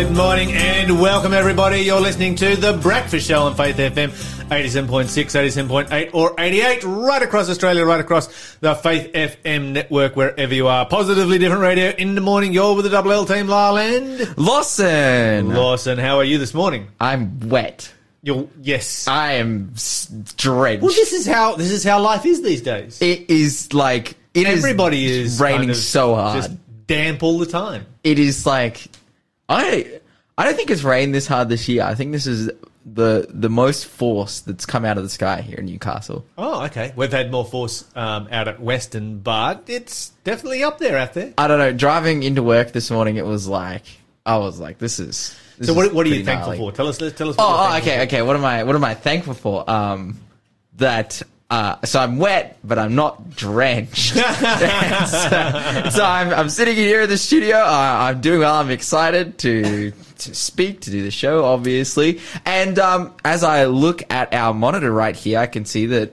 Good morning and welcome everybody. You're listening to The Breakfast Show on Faith FM 87.6, 87.8 or 88 right across Australia, right across the Faith FM network wherever you are. Positively different radio in the morning. You're with the Double L team, Larland. Lawson. Lawson, how are you this morning? I'm wet. You're, yes. I am drenched. well, this is how, this is how life is these days. it is like it is Everybody is raining kind of so hard. Just damp all the time. It is like I I don't think it's rained this hard this year. I think this is the the most force that's come out of the sky here in Newcastle. Oh, okay. We've had more force um, out at Western, but it's definitely up there out there. I don't know. Driving into work this morning, it was like I was like, this is. This So what, what are you thankful gnarly. for? Tell us. Tell us. What Oh, oh, okay, okay. What am I? What am I thankful for? Um, that. Uh, so I'm wet, but I'm not drenched. so, so I'm, I'm sitting here in the studio. Uh, I'm doing well. I'm excited to to speak to do the show, obviously. And um, as I look at our monitor right here, I can see that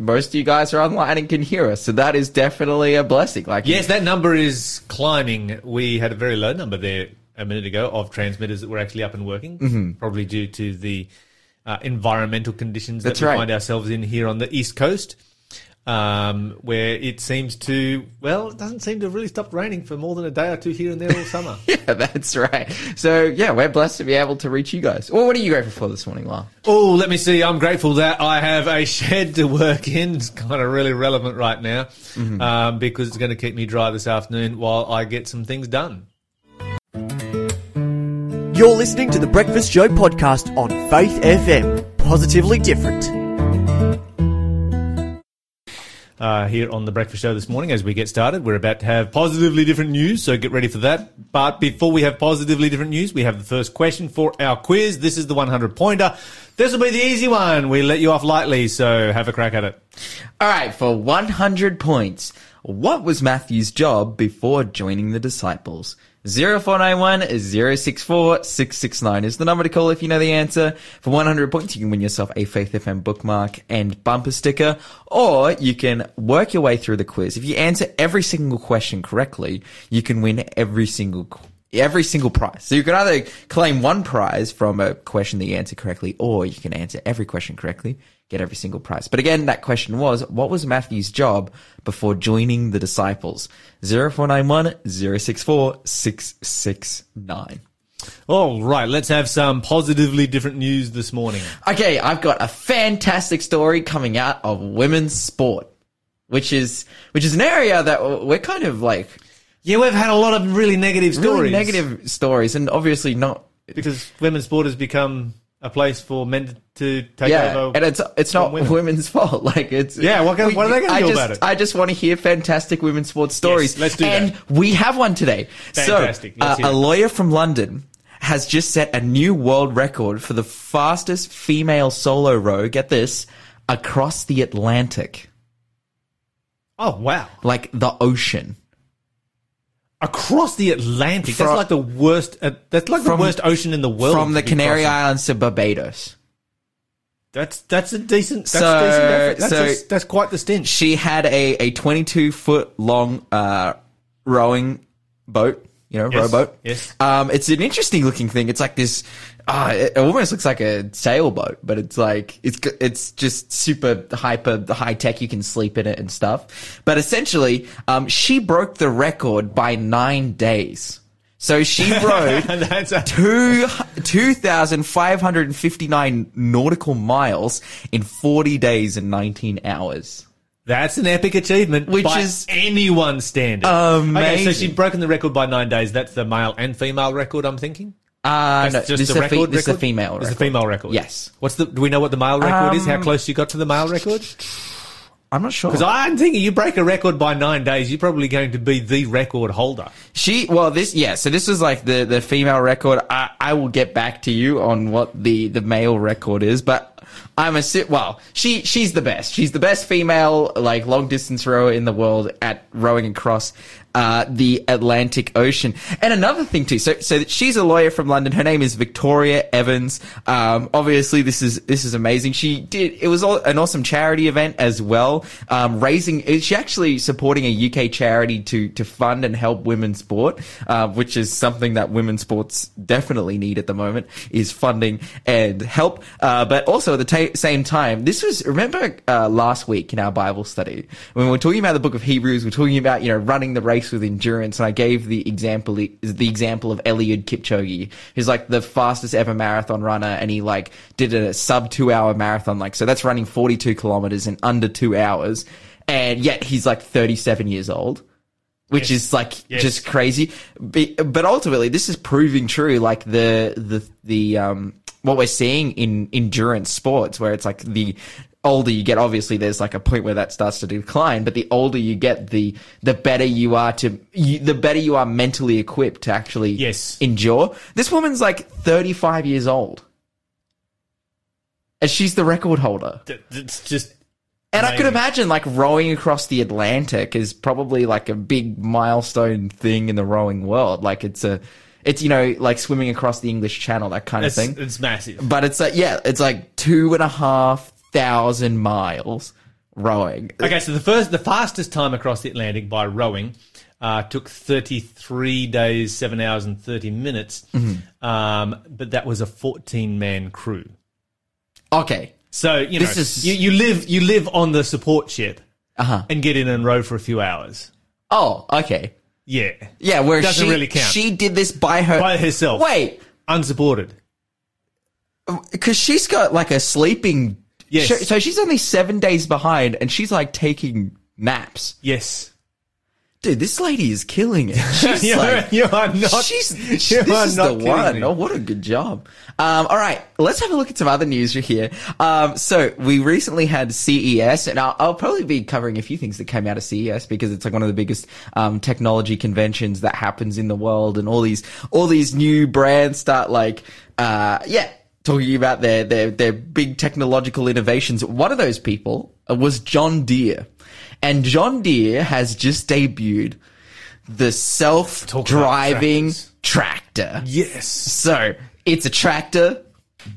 most of you guys are online and can hear us. So that is definitely a blessing. Like Yes, that number is climbing. We had a very low number there a minute ago of transmitters that were actually up and working, Mm-hmm. probably due to the uh, environmental conditions That's that we right. find ourselves in here on the east coast, um, where it seems to well, it doesn't seem to have really stopped raining for more than a day or two here and there all summer. Yeah, that's right. So yeah, we're blessed to be able to reach you guys. Well, what are you grateful for this morning, Lar? Oh, let me see. I'm grateful that I have a shed to work in. It's kind of really relevant right now Mm-hmm. um, because it's going to keep me dry this afternoon while I get some things done. You're listening to the Breakfast Show podcast on Faith FM. Positively different. uh, here on the breakfast show this morning as we get started. We're about to have positively different news, so get ready for that. But before we have positively different news, we have the first question for our quiz. This is the 100 pointer. This will be the easy one. We let you off lightly, so have a crack at it. All right, for 100 points, what was Matthew's job before joining the disciples? 0491 064 669 is the number to call if you know the answer. For 100 points, you can win yourself a Faith FM bookmark and bumper sticker, or you can work your way through the quiz. If you answer every single question correctly, you can win every single every single prize. So you can either claim one prize from a question that you answer correctly, or you can answer every question correctly, get every single price. But again, that question was, what was Matthew's job before joining the disciples? 0491 064 669. All right, let's have some positively different news this morning. Okay, I've got a fantastic story coming out of women's sport, which is, which is an area that we're kind of like, Yeah, we've had a lot of really negative stories. really negative stories and obviously not because women's sport has become a place for men to take yeah, over. and it's it's not women. women's fault. Like it's Yeah, what can- what are they gonna I do just, about it? I just want to hear fantastic women's sports stories. let's do and that. we have one today. Fantastic. So, uh, a lawyer from London has just set a new world record for the fastest female solo row. Get this across the Atlantic, oh wow! like the ocean. Across the Atlantic, that's like the worst. Uh, that's like From- the worst ocean in the world. From the to be Canary crossing. Islands to Barbados. That's that's a decent. That's So- a decent effort. That's, so- a- that's quite the stint. She had a, a 22 foot long uh, rowing boat, you know, Yes, rowboat. yes. Um, it's an interesting looking thing. It's like this. Uh, it almost looks like a sailboat, but it's like it's it's just super hyper high tech. You can sleep in it and stuff. But essentially, um, she broke the record by nine days. So she a- two two thousand five hundred and fifty nine nautical miles in forty days and nineteen hours. That's an epic achievement, Which by is anyone's standard. Okay, so amazing. she's broken the record by nine days. That's the male and female record. I'm thinking. Uh, That's no, just this, the is a fe- record. this is a female It's a record. female record. Yes. Um, What's the? Do we know what the male record is? How close you got to the male record? I'm not sure. Because I'm thinking you break a record by nine days, you're probably going to be the record holder. She, well, this, yeah, so this is like the, the female record. I, I will get back to you on what the, the male record is, but I'm a, si- well, she, she's the best. She's the best female, like, long distance rower in the world at rowing across, uh, the Atlantic Ocean. And another thing too, so so she's a lawyer from London. Her name is Victoria Evans. Um, obviously, this is this is amazing. She did it was all, an awesome charity event as well, um, raising. She actually supporting a UK charity to to fund and help women's sport, uh, which is something that women's sports definitely need at the moment is funding and help. Uh, but also at the same time, this was remember uh, last week in our Bible study when we were talking about the book of Hebrews, we're talking about you know running the race with endurance, and I gave the example the example of Eliud Kipchoge, who's like the fastest ever marathon runner, and he like did a sub two hour marathon, like so that's running forty two kilometers in under two hours, and yet he's like thirty seven years old which Yes. is like Yes. just crazy. But ultimately, this is proving true. Like the the the um what we're seeing in endurance sports, where it's like the older you get, obviously there's like a point where that starts to decline. But the older you get, the the better you are to you, the better you are mentally equipped to actually Yes. endure. This woman's like 35 years old, and she's the record holder. It's just And I could imagine like rowing across the Atlantic is probably like a big milestone thing in the rowing world. Like it's a, it's, you know, like swimming across the English Channel, that kind it's, of thing. it's massive. But it's like, yeah, it's like two and a half thousand miles rowing. Okay, so the first, the fastest time across the Atlantic by rowing uh, took 33 days, 7 hours and 30 minutes. Mm-hmm. Um, but that was a 14 man crew. Okay. So, you know, This is- you, you live, you live on the support ship Uh huh. and get in and row for a few hours. Oh, okay. Yeah. Yeah, where Doesn't she, really count. she did this by her, By herself. Wait, Unsupported. because she's got like a sleeping. Yes. So- So she's only seven days behind, and she's like taking naps. Yes. Dude, this lady is killing it. She's you, like, you are not. She's, you this is not the one. me. Oh, what a good job. Um, all right, let's have a look at some other news here. Um, so we recently had CES, and I'll, I'll probably be covering a few things that came out of CES because it's like one of the biggest um, technology conventions that happens in the world, and all these all these new brands start like, uh, yeah. Talking about their, their their big technological innovations. One of those people uh, was John Deere, and John Deere has just debuted the self-driving tractor. Yes. So it's a tractor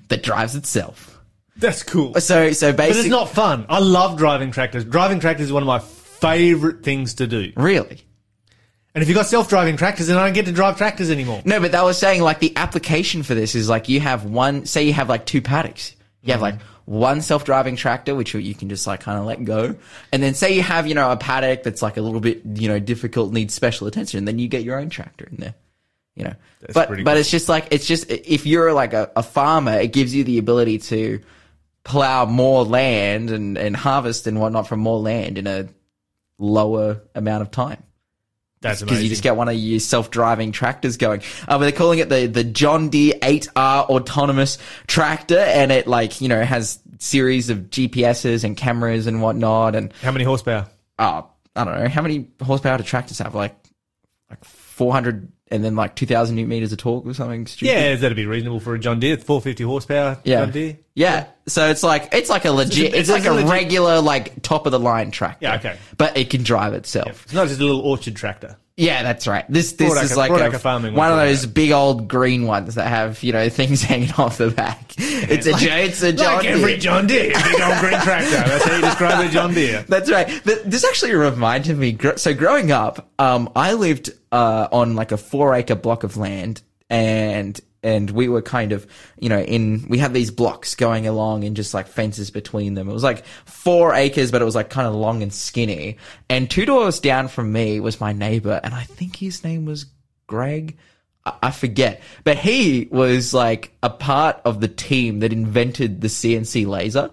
that drives itself. That's cool. So so But basically, it's not fun. I love driving tractors. Driving tractors is one of my favorite things to do. really. And if you've got self-driving tractors, then I don't get to drive tractors anymore. No, but that was saying like the application for this is like you have one. Say you have like two paddocks. You have like one self-driving tractor, which you can just like kind of let go, and then say you have you know a paddock that's like a little bit you know difficult, needs special attention. Then you get your own tractor in there. You know, but but cool. it's just like it's just if you're like a, a farmer, it gives you the ability to plow more land and and harvest and whatnot from more land in a lower amount of time That's because you just get one of your self-driving tractors going. Uh, but they're calling it the the John Deere 8R autonomous tractor, and it like you know has series of GPSs and cameras and whatnot, and How many horsepower? uh, I don't know how many horsepower do tractors have, like like 400 and then like 2,000 newton meters of torque or something stupid. Yeah, is that'd be reasonable for a John Deere. 450 horsepower Yeah. John Deere. Yeah. So it's like it's like a legit it's it's, like like a legit- regular like top of the line tractor. Yeah, okay. But it can drive itself. It's not just a little orchard tractor. Yeah, that's right. This this Broadacre- is like a, farming one of those big old green ones that have you know things hanging off the back. It's a like- it's a John like every Deere. John Deere, big old green tractor. That's how you describe a John Deere. That's right. This actually reminded me. So growing up, um, I lived uh, on like a four acre block of land, and and we were kind of you know in we had these blocks going along and just like fences between them. It was like four acres, but it was like kind of long and skinny. And two doors down from me was my neighbor, and I think his name was Greg. I forget, but he was like a part of the team that invented the CNC laser.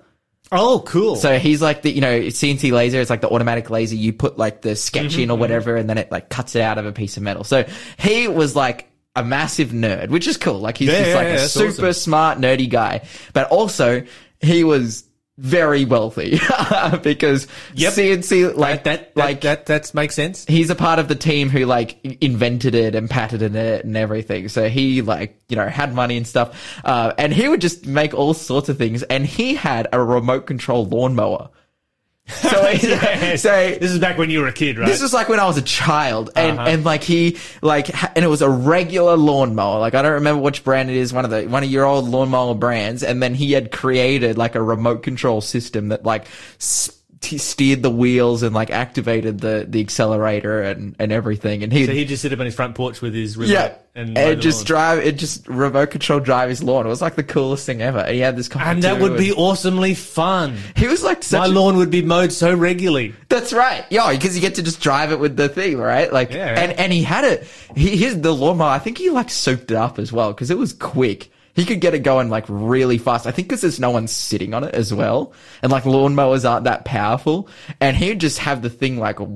Oh, cool. So he's like the, you know, CNC laser. is like the automatic laser. You put like the sketch Mm-hmm, in or whatever, and then it like cuts it out of a piece of metal. So he was like a massive nerd, which is cool. Like he's Yeah, just yeah, like yeah, a super awesome. smart, nerdy guy. But also he was very wealthy because Yep. CNC like that, that, like that, that, that makes sense. he's a part of the team who like invented it and patented it and everything. So he like, you know, had money and stuff. Uh, and he would just make all sorts of things. And he had a remote control lawnmower. So, Yes. so this is back when you were a kid, right? This was like when I was a child, and Uh-huh. and like he like, and it was a regular lawnmower. Like I don't remember which brand it is, one of the one of your old lawnmower brands. And then he had created like a remote control system that like s- he steered the wheels and like activated the the accelerator and and everything. And he so he'd just sit up on his front porch with his remote yeah, and, and, just lawn. drive it, just remote control drive his lawn. It was like the coolest thing ever. He had this, And that would be awesomely fun. He was like such My a- lawn would be mowed so regularly. That's right. Yeah, because you get to just drive it with the thing, right? Like, Yeah. and and he had it. He his the lawnmower. I think he like souped it up as well because it was quick. He could get it going like really fast. I think because there's no one sitting on it as well, and like lawnmowers aren't that powerful. And he would just have the thing like or,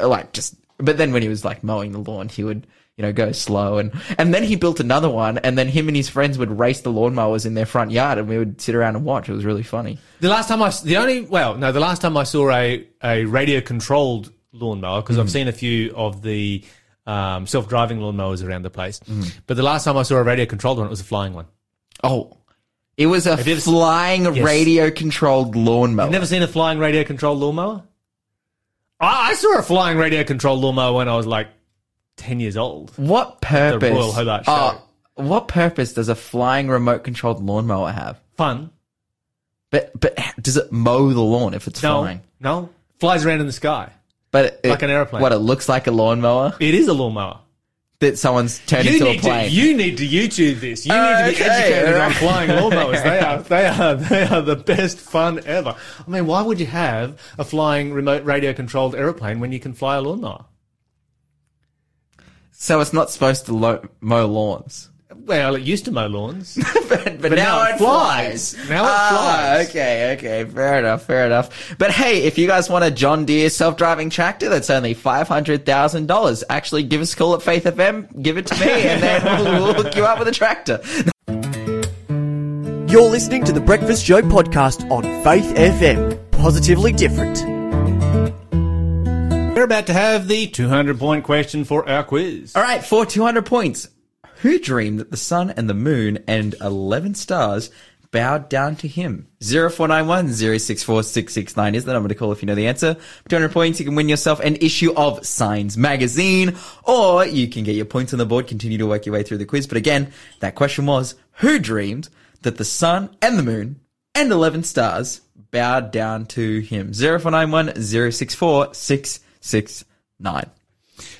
like just. But then when he was like mowing the lawn, he would you know go slow and and then he built another one, and then him and his friends would race the lawnmowers in their front yard, and we would sit around and watch. It was really funny. The last time I, the only, well, no, the last time I saw a, a radio controlled lawnmower, because Mm. I've seen a few of the um, self driving lawnmowers around the place, Mm. but the last time I saw a radio controlled one, it was a flying one. Oh, it was a flying Yes. radio controlled lawnmower. You've never seen a flying radio controlled lawnmower? I, I saw a flying radio controlled lawnmower when I was like 10 years old. what purpose? Royal Hobart Show. Oh, what purpose does a flying remote controlled lawnmower have? Fun. But but does it mow the lawn if it's No, flying? no. Flies around in the sky. But it, Like an aeroplane. What it looks like a lawnmower It is a lawnmower. that someone's turned You into a need, to, plane. you need to YouTube this. You need to be Okay, educated on flying lawnmowers. They are, they are, they are the best fun ever. I mean, why would you have a flying remote radio controlled aeroplane when you can fly a lawnmower? so it's not supposed to lo- mow lawns. Well, it used to mow lawns. but, but, now now, it it flies. flies. Now it Ah, flies. Okay, okay, fair enough, fair enough. But hey, if you guys want a John Deere self-driving tractor that's only five hundred thousand dollars, actually give us a call at Faith FM, give it to me, and then we'll, we'll hook you up with a tractor. You're listening to the Breakfast Show podcast on Faith FM. Positively different. We're about to have the 200 point question for our quiz. All right, for two hundred points, who dreamed that the sun and the moon and 11 stars bowed down to him. 0491 064 669 is the number to call if you know the answer. 200 points, you can win yourself an issue of Signs Magazine, or you can get your points on the board, continue to work your way through the quiz. But again, that question was, who dreamed that the sun and the moon and 11 stars bowed down to him? 0491 064 669.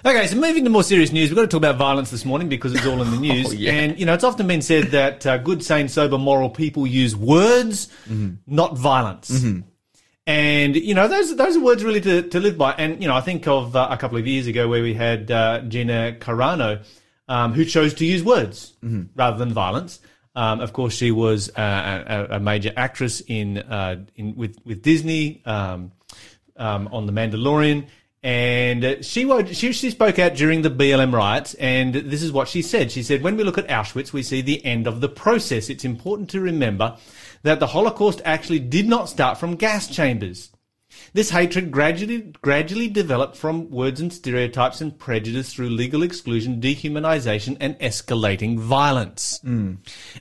Okay, so moving to more serious news, we've got to talk about violence this morning because it's all in the news. Oh, yeah. And, you know, it's often been said that uh, good, sane, sober, moral people use words, Mm-hmm. not violence. And, you know, those, those are words really to, to live by. And, you know, I think of uh, a couple of years ago where we had uh, Gina Carano, um, who chose to use words Mm-hmm. rather than violence. Um, of course, she was uh, a, a major actress in, uh, in with, with Disney um, um, on The Mandalorian. And she, she she spoke out during the BLM riots, and this is what she said. She said, "When we look at Auschwitz, we see the end of the process. It's important to remember that the Holocaust actually did not start from gas chambers. This hatred gradually gradually developed from words and stereotypes and prejudice through legal exclusion, dehumanization, and escalating violence.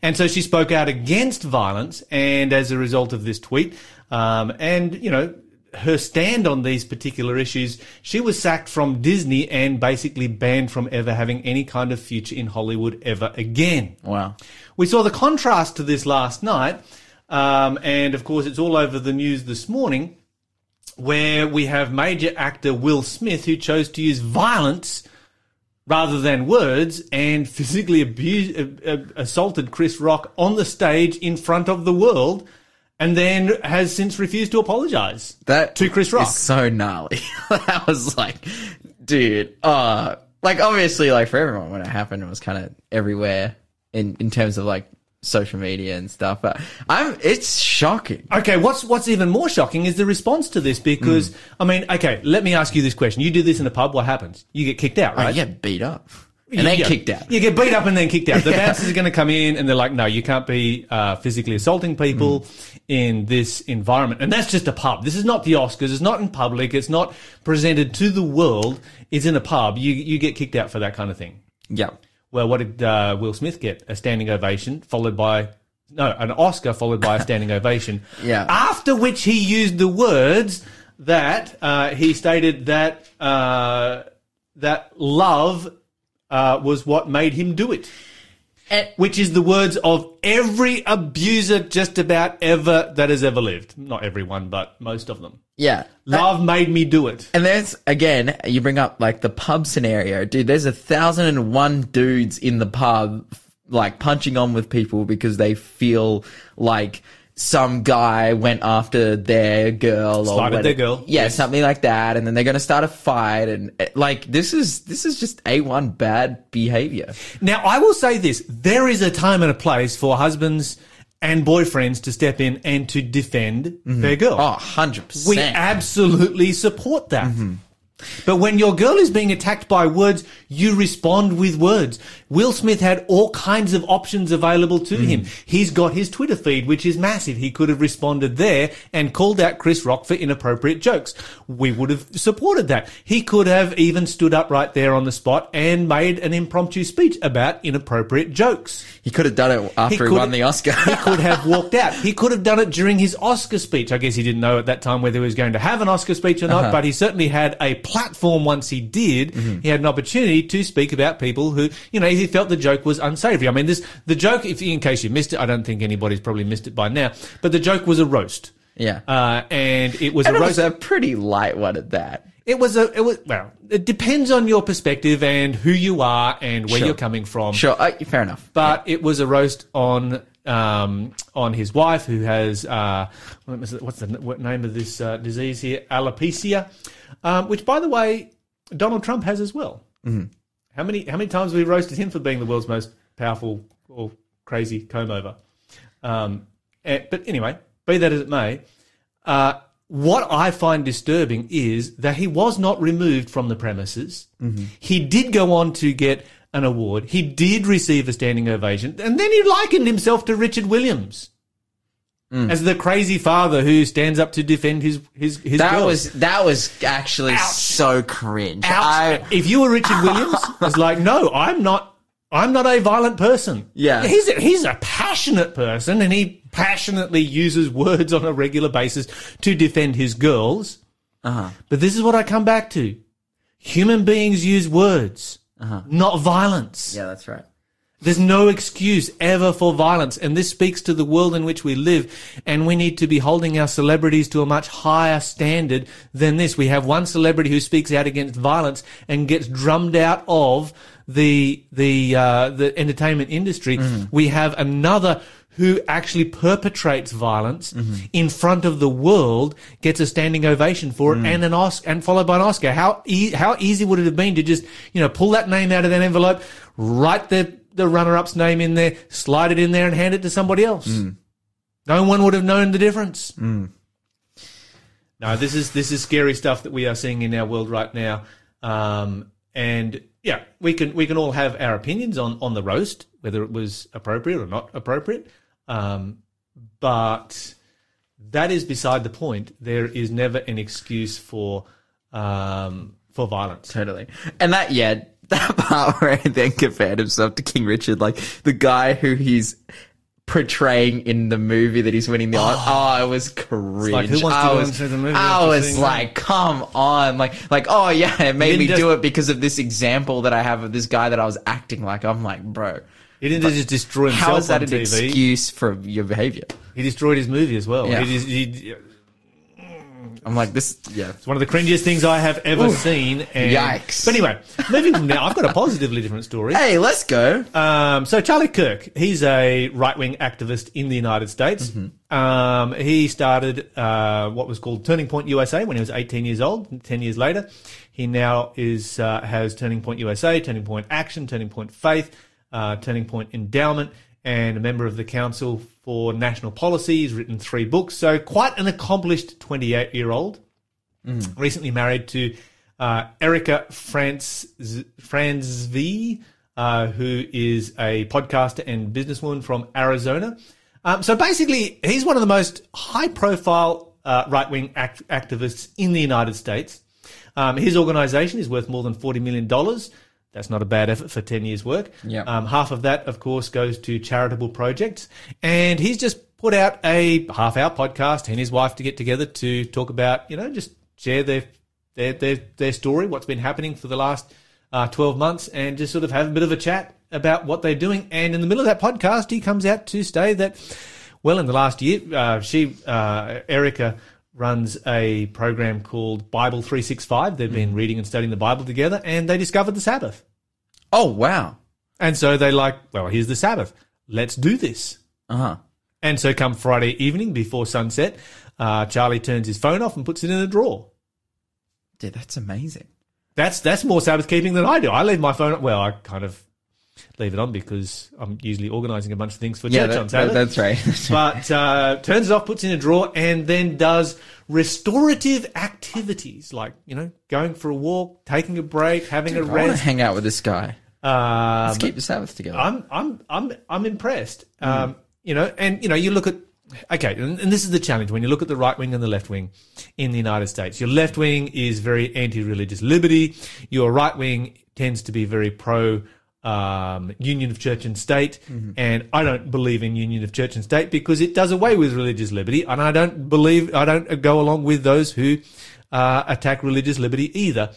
And so she spoke out against violence, and as a result of this tweet, um, and you know her stand on these particular issues, she was sacked from Disney and basically banned from ever having any kind of future in Hollywood ever again. Wow. We saw the contrast to this last night, um, and of course, it's all over the news this morning, where we have major actor Will Smith who chose to use violence rather than words and physically abused, uh, uh, assaulted Chris Rock on the stage in front of the world, and then has since refused to apologize. That To Chris Rock. is so gnarly. that was like, dude, uh, like obviously, like for everyone when it happened, it was kind of everywhere in in terms of like social media and stuff. But I'm, it's shocking. Okay, what's what's even more shocking is the response to this because I mean, okay, let me ask you this question: You do this in a pub, what happens? You get kicked out, right? I right? get beat up and then You- kicked out. You get beat up and then kicked out. The bouncers are going to come in and they're like, no, you can't be uh, physically assaulting people in this environment. And that's just a pub. This is not the Oscars. It's not in public. It's not presented to the world. It's in a pub. You, you get kicked out for that kind of thing. Yeah. Well, what did uh, Will Smith get? A standing ovation followed by no, an Oscar followed by a standing ovation. Yeah. After which he used the words that uh, he stated that uh, that love uh, was what made him do it. And- Which is the words of every abuser just about ever that has ever lived. Not everyone, but most of them. Yeah. Love made me do it. And there's again, you bring up like the pub scenario, dude. There's a thousand and one dudes in the pub, like punching on with people because they feel like some guy went after their girl or whatever. their girl, Yeah, yes. something like that. And then they're going to start a fight. And eh, like, this is, this is just A1 bad behavior. Now, I will say this there is a time and a place for husbands and boyfriends to step in and to defend their girl. Oh, 100%. We absolutely support that. But when your girl is being attacked by words, you respond with words. Will Smith had all kinds of options available to him. He's got his Twitter feed, which is massive. He could have responded there and called out Chris Rock for inappropriate jokes. We would have supported that. He could have even stood up right there on the spot and made an impromptu speech about inappropriate jokes. he could have done it after he, could- won the Oscar. he could have walked out. He could have done it during his Oscar speech. I guess he didn't know at that time whether he was going to have an Oscar speech or not, Uh-huh. but he certainly had a platform once he did. Mm-hmm. He had an opportunity to speak about people who, you know, he felt the joke was unsavory. I mean, this, the joke, if in case you missed it, I don't think anybody's probably missed it by now, but the joke was a roast. Yeah. Uh, and it was and a it roast. was a pretty light one at that. it was a, it was, well, it depends on your perspective and who you are and where Sure. you're coming from. Sure. Uh, fair enough. but it was a roast on um, on his wife who has uh, what was it- what's the name of this uh, disease here alopecia, um, which by the way Donald Trump has as well. Mm-hmm. How many how many times have we roasted him for being the world's most powerful or crazy comb over? Um, eh, but anyway, be that as it may, uh, what I find disturbing is that he was not removed from the premises. He did go on to get an award. He did receive a standing ovation, and then he likened himself to Richard Williams as the crazy father who stands up to defend his his his That girls. was that was actually Ouch. so cringe. Ouch. I, if you were Richard Williams, it's like, no, I'm not. I'm not a violent person. Yeah. he's a, he's a passionate person, and he passionately uses words on a regular basis to defend his girls. uh-huh. But this is what I come back to: human beings use words, not violence. Yeah, that's right. There's no excuse ever for violence. And this speaks to the world in which we live. And we need to be holding our celebrities to a much higher standard than this. We have one celebrity who speaks out against violence and gets drummed out of the, the, uh, the entertainment industry. Mm-hmm. We have another who actually perpetrates violence mm-hmm. in front of the world gets a standing ovation for it mm. and an Oscar and followed by an Oscar. How e- how easy would it have been to just you know pull that name out of that envelope, write the the runner up's name in there, slide it in there, and hand it to somebody else. No one would have known the difference. No, this is this is scary stuff that we are seeing in our world right now. Um, and yeah, we can we can all have our opinions on on the roast, whether it was appropriate or not appropriate. Um, but that is beside the point. There is never an excuse for um, for violence. Totally. And that, yeah, that part where he then compared himself to King Richard, like the guy who he's portraying in the movie that he's winning the Oscar. Oh, it was cringe. like, who wants to I go was, into the movie I was like, come on. Like, like, oh yeah, it made me just- do it because of this example that I have of this guy that I was acting like. I'm like, bro, He didn't just destroy himself how is that on an TV. excuse for your behavior? He destroyed his movie as well. Yeah. He, just- he, I'm like, this, yeah. It's one of the cringiest things I have ever seen. And, Yikes. But anyway, moving from now, I've got a positively different story. Hey, let's go. Um, so Charlie Kirk, he's a right-wing activist in the United States. Um, he started uh, what was called Turning Point USA when he was 18 years old. Ten years later, he now is uh, has Turning Point USA, Turning Point Action, Turning Point Faith, uh, Turning Point Endowment, and a member of the Council for National Policy. He's written three books, so quite an accomplished 28-year-old recently married to uh, Erika Franz Frantzve, uh, who is a podcaster and businesswoman from Arizona. Um, so basically, he's one of the most high-profile uh, right-wing act- activists in the United States. Um, his organization is worth more than $40 million. That's not a bad effort for 10 years' work. Yeah. Um, half of that, of course, goes to charitable projects. And he's just put out a half hour podcast, he and his wife to get together to talk about, you know, just share their, their, their, their story, what's been happening for the last uh, 12 months, and just sort of have a bit of a chat about what they're doing. And in the middle of that podcast, he comes out to say that, well, in the last year, uh, she, uh, Erika, runs a program called Bible 365. They've been reading and studying the Bible together, and they discovered the Sabbath. Oh, wow. And so they like, well, here's the Sabbath. Let's do this. Uh huh. And so come Friday evening before sunset, uh, Charlie turns his phone off and puts it in a drawer. Dude, that's amazing. That's that's more Sabbath keeping than I do. I leave my phone. Well, I kind of leave it on because I'm usually organising a bunch of things for Yeah, church that- on Sabbath. that- that's right. But uh, turns it off, puts it in a drawer, and then does restorative activities like you know going for a walk, taking a break, having a I want to hang out with this guy. Um, Let's keep the Sabbath together. I'm I'm I'm I'm impressed. Hmm. Um, you know, and you know, you look at okay, and, and this is the challenge when you look at the right wing and the left wing in the United States. Your left wing is very anti-religious liberty. Your right wing tends to be very pro. Um, union of church and state, Mm-hmm. and I don't believe in union of church and state because it does away with religious liberty, and I don't believe I don't go along with those who uh, attack religious liberty either.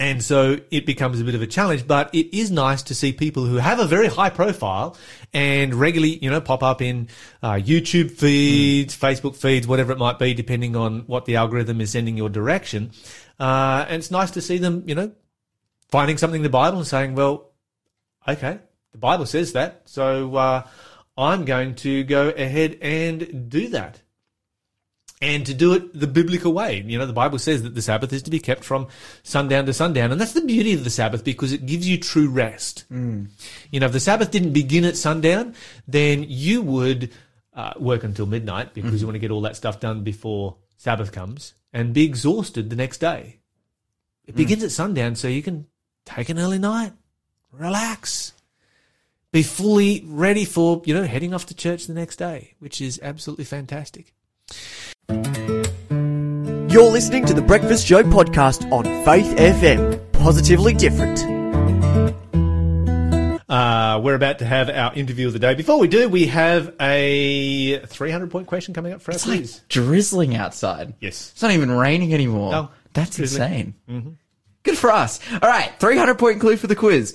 And so it becomes a bit of a challenge, but it is nice to see people who have a very high profile and regularly, you know, pop up in uh, YouTube feeds, Facebook feeds, whatever it might be, depending on what the algorithm is sending your direction. Uh, and it's nice to see them, you know, finding something in the Bible and saying, well, okay, the Bible says that, so uh, I'm going to go ahead and do that and to do it the biblical way. You know, the Bible says that the Sabbath is to be kept from sundown to sundown. And that's the beauty of the Sabbath because it gives you true rest. You know, if the Sabbath didn't begin at sundown, then you would uh, work until midnight because you want to get all that stuff done before Sabbath comes and be exhausted the next day. It begins at sundown so you can take an early night, relax, be fully ready for, you know, heading off to church the next day, which is absolutely fantastic. You're listening to the Breakfast Show podcast on Faith FM. Positively different. Uh, we're about to have our interview of the day. Before we do, we have a 300 point question coming up for our it's like quiz. drizzling outside. Yes. It's not even raining anymore. No, That's drizzling. insane. Good for us. All right, 300 point clue for the quiz.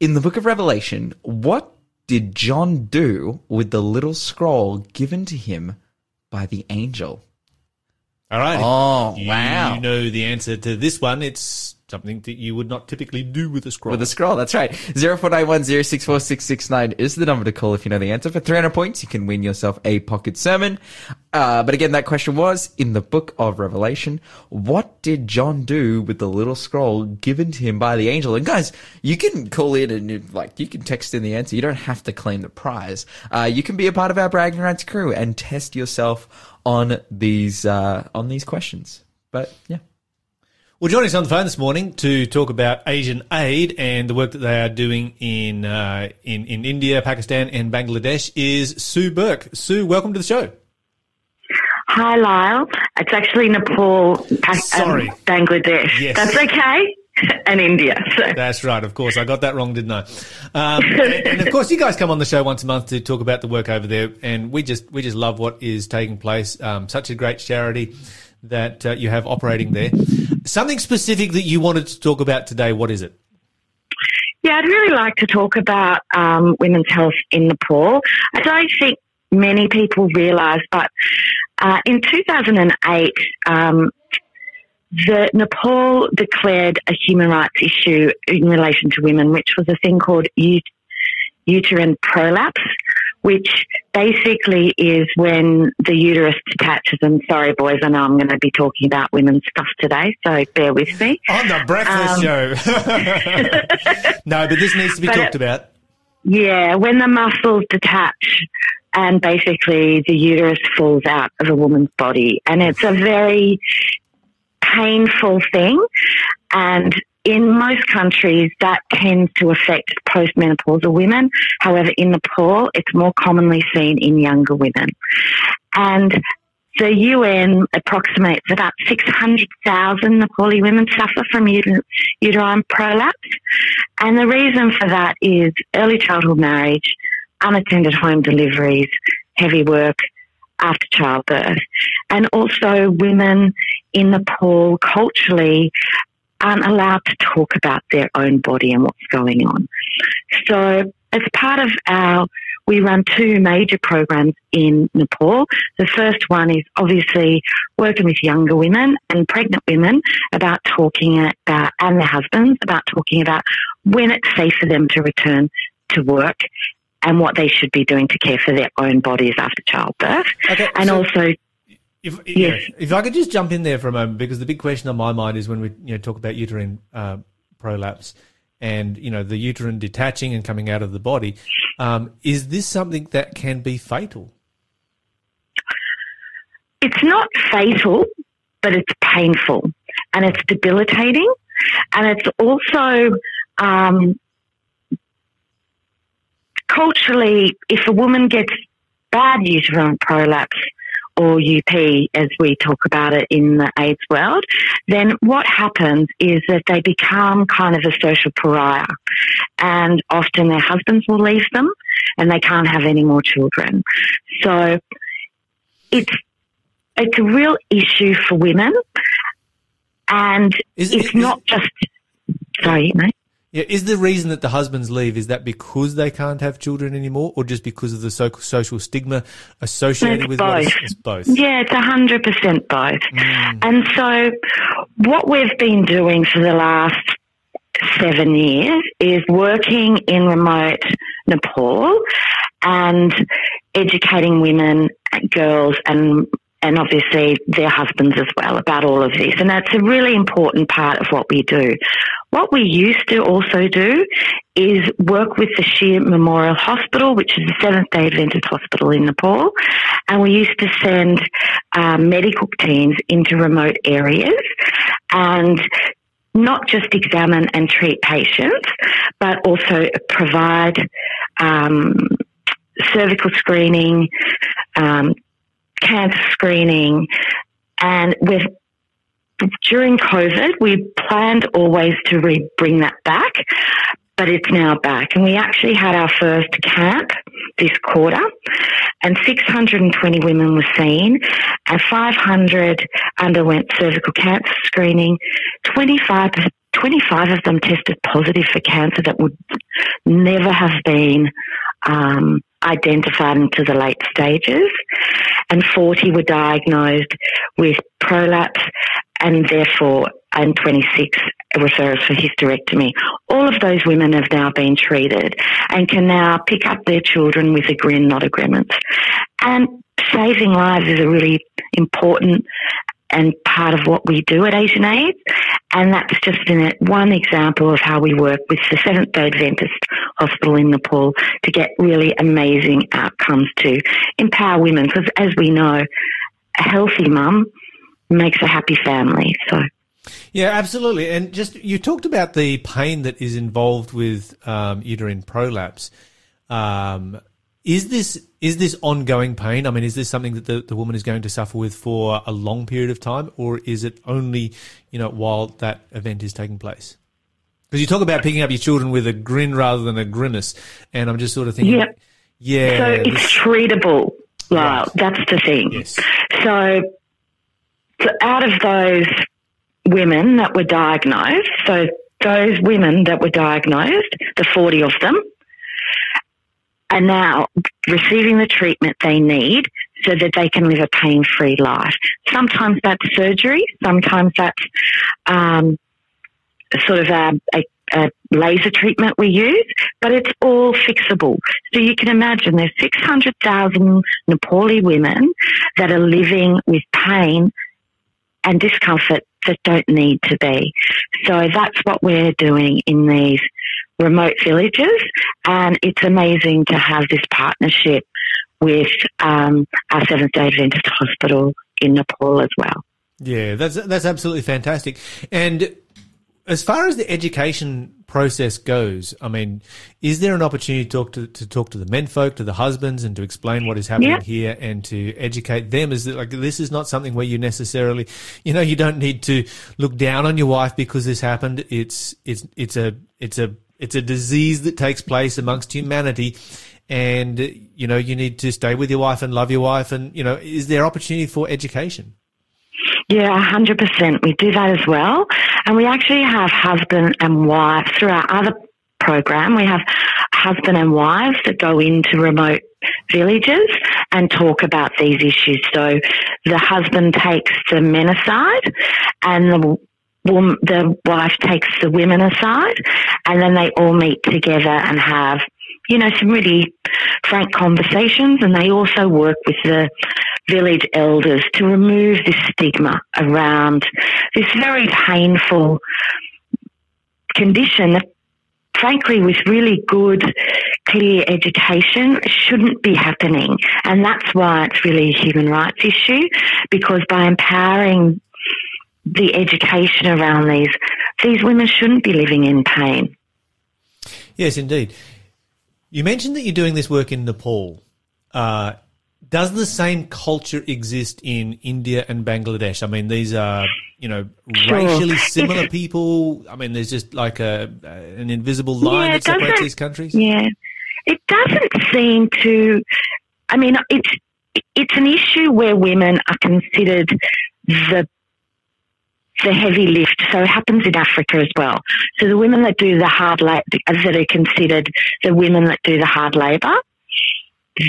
In the book of Revelation, what did John do with the little scroll given to him by the angel? All right. Oh, you, wow. You know the answer to this one. It's something that you would not typically do with a scroll. With a scroll, that's right. 0491064669 is the number to call if you know the answer. For 300 points, you can win yourself a pocket sermon. Uh, but again, that question was, in the book of Revelation, what did John do with the little scroll given to him by the angel? And guys, you can call in and like, you can text in the answer. You don't have to claim the prize. Uh, you can be a part of our bragging rights crew and test yourself on these, uh, on these questions. But yeah. Well, joining us on the phone this morning to talk about Asian aid and the work that they are doing in uh, in in India, Pakistan, and Bangladesh is Sue Burke. Sue, welcome to the show. Hi, Lyle. It's actually Nepal, Pa- Sorry. um, Bangladesh. Yes. That's okay. and India. So. That's right. Of course, I got that wrong, didn't I? Um, and, and of course, you guys come on the show once a month to talk about the work over there, and we just we just love what is taking place. Um, such a great charity that uh, you have operating there. Something specific that you wanted to talk about today. What is it? Yeah, I'd really like to talk about um, women's health in Nepal. I don't think many people realise, but uh, in 2008, um, the Nepal declared a human rights issue in relation to women, which was a thing called ut- uterine prolapse, which basically is when the uterus detaches. And sorry, boys, I know I'm going to be talking about women's stuff today, so bear with me. On the breakfast Um, show. no, but this needs to be talked it- about. Yeah, when the muscles detach and basically the uterus falls out of a woman's body. And it's a very painful thing. And in most countries, that tends to affect postmenopausal women. However, in Nepal, it's more commonly seen in younger women. And the UN approximates about 600,000 Nepali women suffer from uterine prolapse. And the reason for that is early childhood marriage, unattended home deliveries, heavy work after childbirth, and also women in Nepal culturally aren't allowed to talk about their own body and what's going on. So as part of our we run two major programs in Nepal. The first one is obviously working with younger women and pregnant women about talking about, and their husbands about talking about when it's safe for them to return to work and what they should be doing to care for their own bodies after childbirth. Okay, and so- also, If, Yes. if I could just jump in there for a moment, because the big question on my mind is when we you know talk about uterine uh, prolapse and you know the uterine detaching and coming out of the body, um, is this something that can be fatal? it's not fatal, but it's painful and it's debilitating. And it's also, um, culturally, if a woman gets bad uterine prolapse or UP, as we talk about it in the AIDS world, then what happens is that they become kind of a social pariah. And often their husbands will leave them and they can't have any more children. So it's it's a real issue for women, and Is- it's is- not just. Sorry, mate. Yeah, is the reason that the husbands leave is that because they can't have children anymore, or just because of the so- social stigma associated It's with what is- both. it's both? Yeah, it's a hundred percent both. Mm. And so, what we've been doing for the last seven years is working in remote Nepal and educating women, girls, and and obviously their husbands as well about all of this. And that's a really important part of what we do. What we used to also do is work with the Scheer Memorial Hospital, which is the Seventh day Adventist hospital in Nepal. And we used to send um, medical teams into remote areas and not just examine and treat patients, but also provide um, cervical screening, um, cancer screening, and with during COVID, we planned always to re- bring that back, but it's now back. And we actually had our first camp this quarter, and 620 women were seen, and 500 underwent cervical cancer screening. 25, 25 of them tested positive for cancer that would never have been um, identified into the late stages, and 40 were diagnosed with prolapse and therefore, and 26 referrals for hysterectomy. All of those women have now been treated and can now pick up their children with a grin, not a grimace. And saving lives is a really important and part of what we do at Asian AIDS. And that's just an, one example of how we work with the Seventh day Adventist Hospital in Nepal to get really amazing outcomes to empower women. Because as we know, a healthy mum makes a happy family. So Yeah, absolutely. And just you talked about the pain that is involved with um, uterine prolapse. Um, is this is this ongoing pain? I mean, is this something that the, the woman is going to suffer with for a long period of time, or is it only you know while that event is taking place? Because you talk about picking up your children with a grin rather than a grimace, and I'm just sort of thinking, Yep. yeah, so this- it's treatable, Lyle. Right. That's the thing. yes, So, so out of those women that were diagnosed, so those women that were diagnosed, the 40 of them, are now receiving the treatment they need so that they can live a pain-free life. Sometimes that's surgery, sometimes that's um, sort of a, a, a laser treatment we use, but it's all fixable. So you can imagine there's 600,000 Nepali women that are living with pain and discomfort that don't need to be. So that's what we're doing in these remote villages, and it's amazing to have this partnership with um, our Seventh Day Adventist Hospital in Nepal as well. Yeah, that's that's absolutely fantastic. And as far as the education process goes, I mean, is there an opportunity to talk to, to talk to the menfolk, to the husbands, and to explain what is happening Yeah. here, and to educate them? Is that like this is not something where you necessarily, you know, you don't need to look down on your wife because this happened. It's it's it's a it's a It's a disease that takes place amongst humanity. And, you know, you need to stay with your wife and love your wife. And, you know, is there opportunity for education? Yeah, 100%. We do that as well. And we actually have husband and wife through our other program. We have husband and wives that go into remote villages and talk about these issues. So the husband takes the men aside and the the wife takes the women aside and then they all meet together and have you know, some really frank conversations and they also work with the village elders to remove this stigma around this very painful condition that frankly with really good clear education shouldn't be happening. And that's why it's really a human rights issue because by empowering the education around these these women shouldn't be living in pain yes indeed you mentioned that you're doing this work in Nepal. Uh, does the same culture exist in India and Bangladesh? I mean, these are you know sure. racially similar it's, people. I mean, there's just like a an invisible line yeah, that separates these countries. Yeah, it doesn't seem to. I mean, it's it's an issue where women are considered the the heavy lift. So it happens in Africa as well. So the women that do the hard labor, that are considered the women that do the hard labour,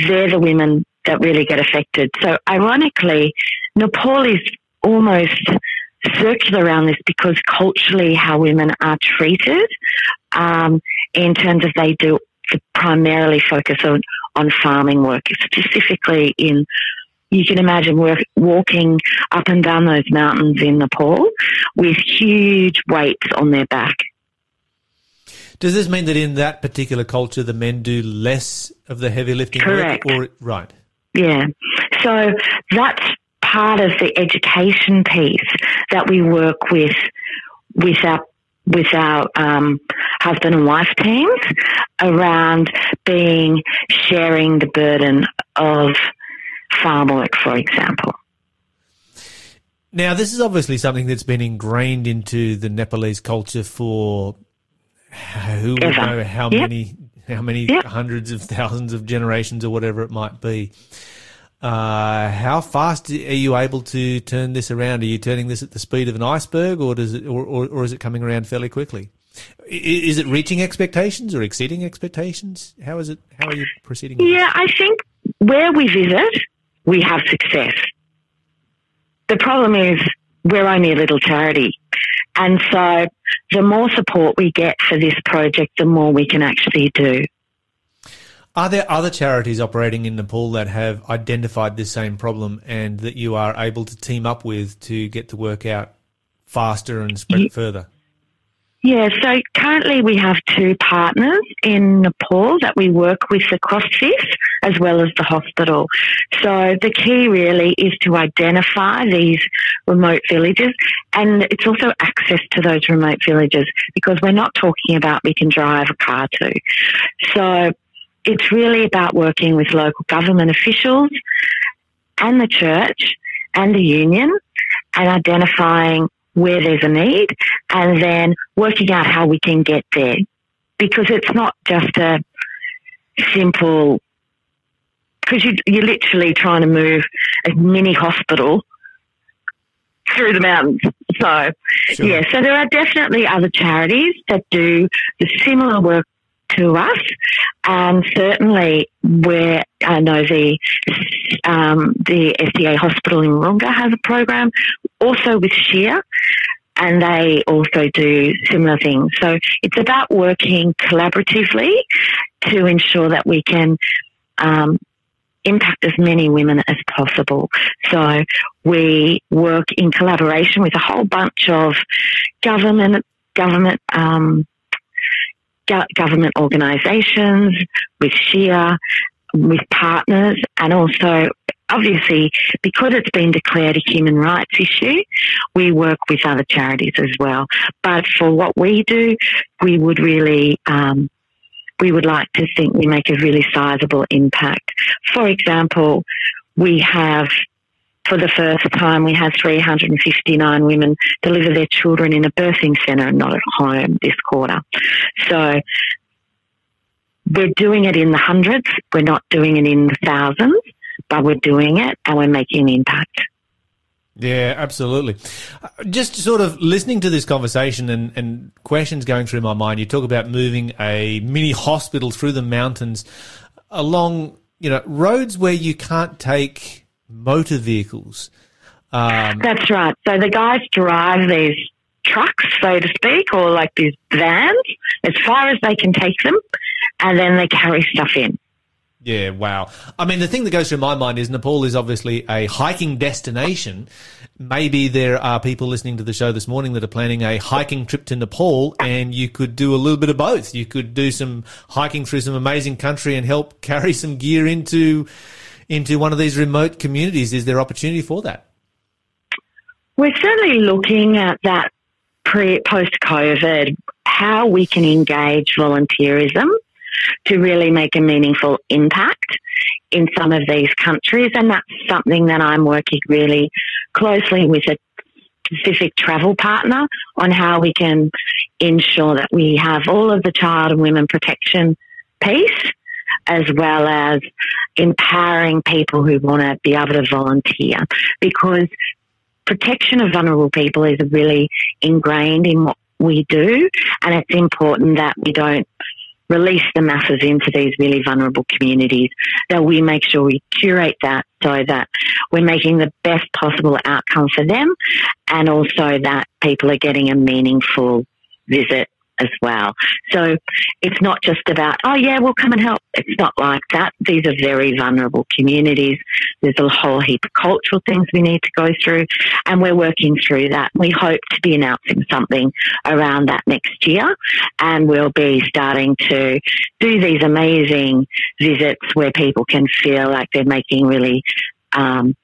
they're the women that really get affected. So ironically, Nepal is almost circular around this because culturally how women are treated um, in terms of they do primarily focus on, on farming work, specifically in you can imagine work, walking up and down those mountains in Nepal with huge weights on their back. Does this mean that in that particular culture, the men do less of the heavy lifting Correct. work? Or, right. Yeah. So that's part of the education piece that we work with with our with our um, husband and wife teams around being sharing the burden of farm work, for example. Now, this is obviously something that's been ingrained into the Nepalese culture for who would know how yep. many how many yep. hundreds of thousands of generations or whatever it might be. Uh, how fast are you able to turn this around? Are you turning this at the speed of an iceberg, or does it, or, or, or is it coming around fairly quickly? Is it reaching expectations or exceeding expectations? How is it? How are you proceeding? Yeah, I think where we visit, we have success. The problem is we're only a little charity. And so the more support we get for this project, the more we can actually do. Are there other charities operating in Nepal that have identified this same problem and that you are able to team up with to get the work out faster and spread it further? Yeah, so currently we have two partners in Nepal that we work with across this as well as the hospital. So the key really is to identify these remote villages and it's also access to those remote villages because we're not talking about we can drive a car to. So it's really about working with local government officials and the church and the union and identifying where there's a need and then working out how we can get there. Because it's not just a simple, because you, you're literally trying to move a mini hospital through the mountains. So, sure. yeah, so there are definitely other charities that do the similar work to us. And certainly where I know the, um, the SDA hospital in Runga has a program, also with Scheer, and they also do similar things. So it's about working collaboratively to ensure that we can um, impact as many women as possible. So we work in collaboration with a whole bunch of government government um, government organisations, with Scheer, with partners, and also obviously because it's been declared a human rights issue, we work with other charities as well. But for what we do, we would really um, we would like to think we make a really sizable impact. For example, we have for the first time, we had 359 women deliver their children in a birthing centre and not at home this quarter. So we're doing it in the hundreds. We're not doing it in the thousands, but we're doing it and we're making an impact. Yeah, absolutely. Uh, just sort of listening to this conversation and, and questions going through my mind, you talk about moving a mini hospital through the mountains along, you know, roads where you can't take motor vehicles. Um, That's right. So the guys drive these trucks, so to speak, or like these vans as far as they can take them, and then they carry stuff in. Yeah, wow. I mean, the thing that goes through my mind is Nepal is obviously a hiking destination. Maybe there are people listening to the show this morning that are planning a hiking trip to Nepal, and you could do a little bit of both. You could do some hiking through some amazing country and help carry some gear into into one of these remote communities. Is there opportunity for that? We're certainly looking at that pre post COVID, how we can engage volunteerism to really make a meaningful impact in some of these countries. And that's something that I'm working really closely with a specific travel partner on how we can ensure that we have all of the child and women protection piece as well as empowering people who want to be able to volunteer because protection of vulnerable people is really ingrained in what we do and it's important that we don't release the masses into these really vulnerable communities, that we make sure we curate that so that we're making the best possible outcome for them and also that people are getting a meaningful visit as well. So it's not just about, oh yeah, we'll come and help. It's not like that. These are very vulnerable communities. There's a whole heap of cultural things we need to go through and we're working through that. We hope to be announcing something around that next year and we'll be starting to do these amazing visits where people can feel like they're making really um,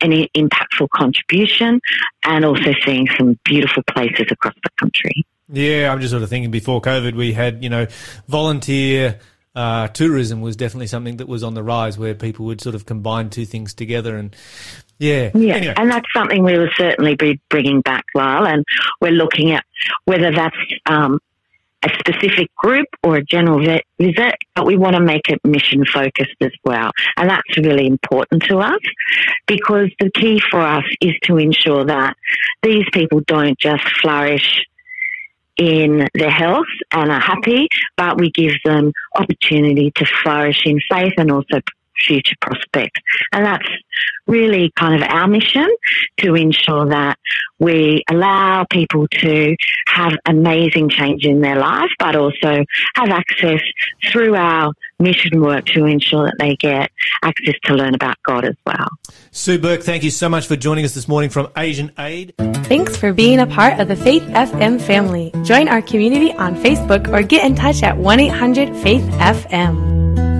an impactful contribution and also seeing some beautiful places across the country. Yeah, I'm just sort of thinking before COVID, we had, you know, volunteer uh, tourism was definitely something that was on the rise where people would sort of combine two things together and yeah. Yeah, anyway. and that's something we will certainly be bringing back, Lyle, and we're looking at whether that's um, a specific group or a general visit, but we want to make it mission focused as well. And that's really important to us because the key for us is to ensure that these people don't just flourish in their health and are happy, but we give them opportunity to flourish in faith and also future prospects. And that's really kind of our mission to ensure that we allow people to have amazing change in their life, but also have access through our mission work to ensure that they get access to learn about God as well. Sue Burke, thank you so much for joining us this morning from Asian Aid. Thanks for being a part of the Faith FM family. Join our community on Facebook or get in touch at 1 800 Faith FM.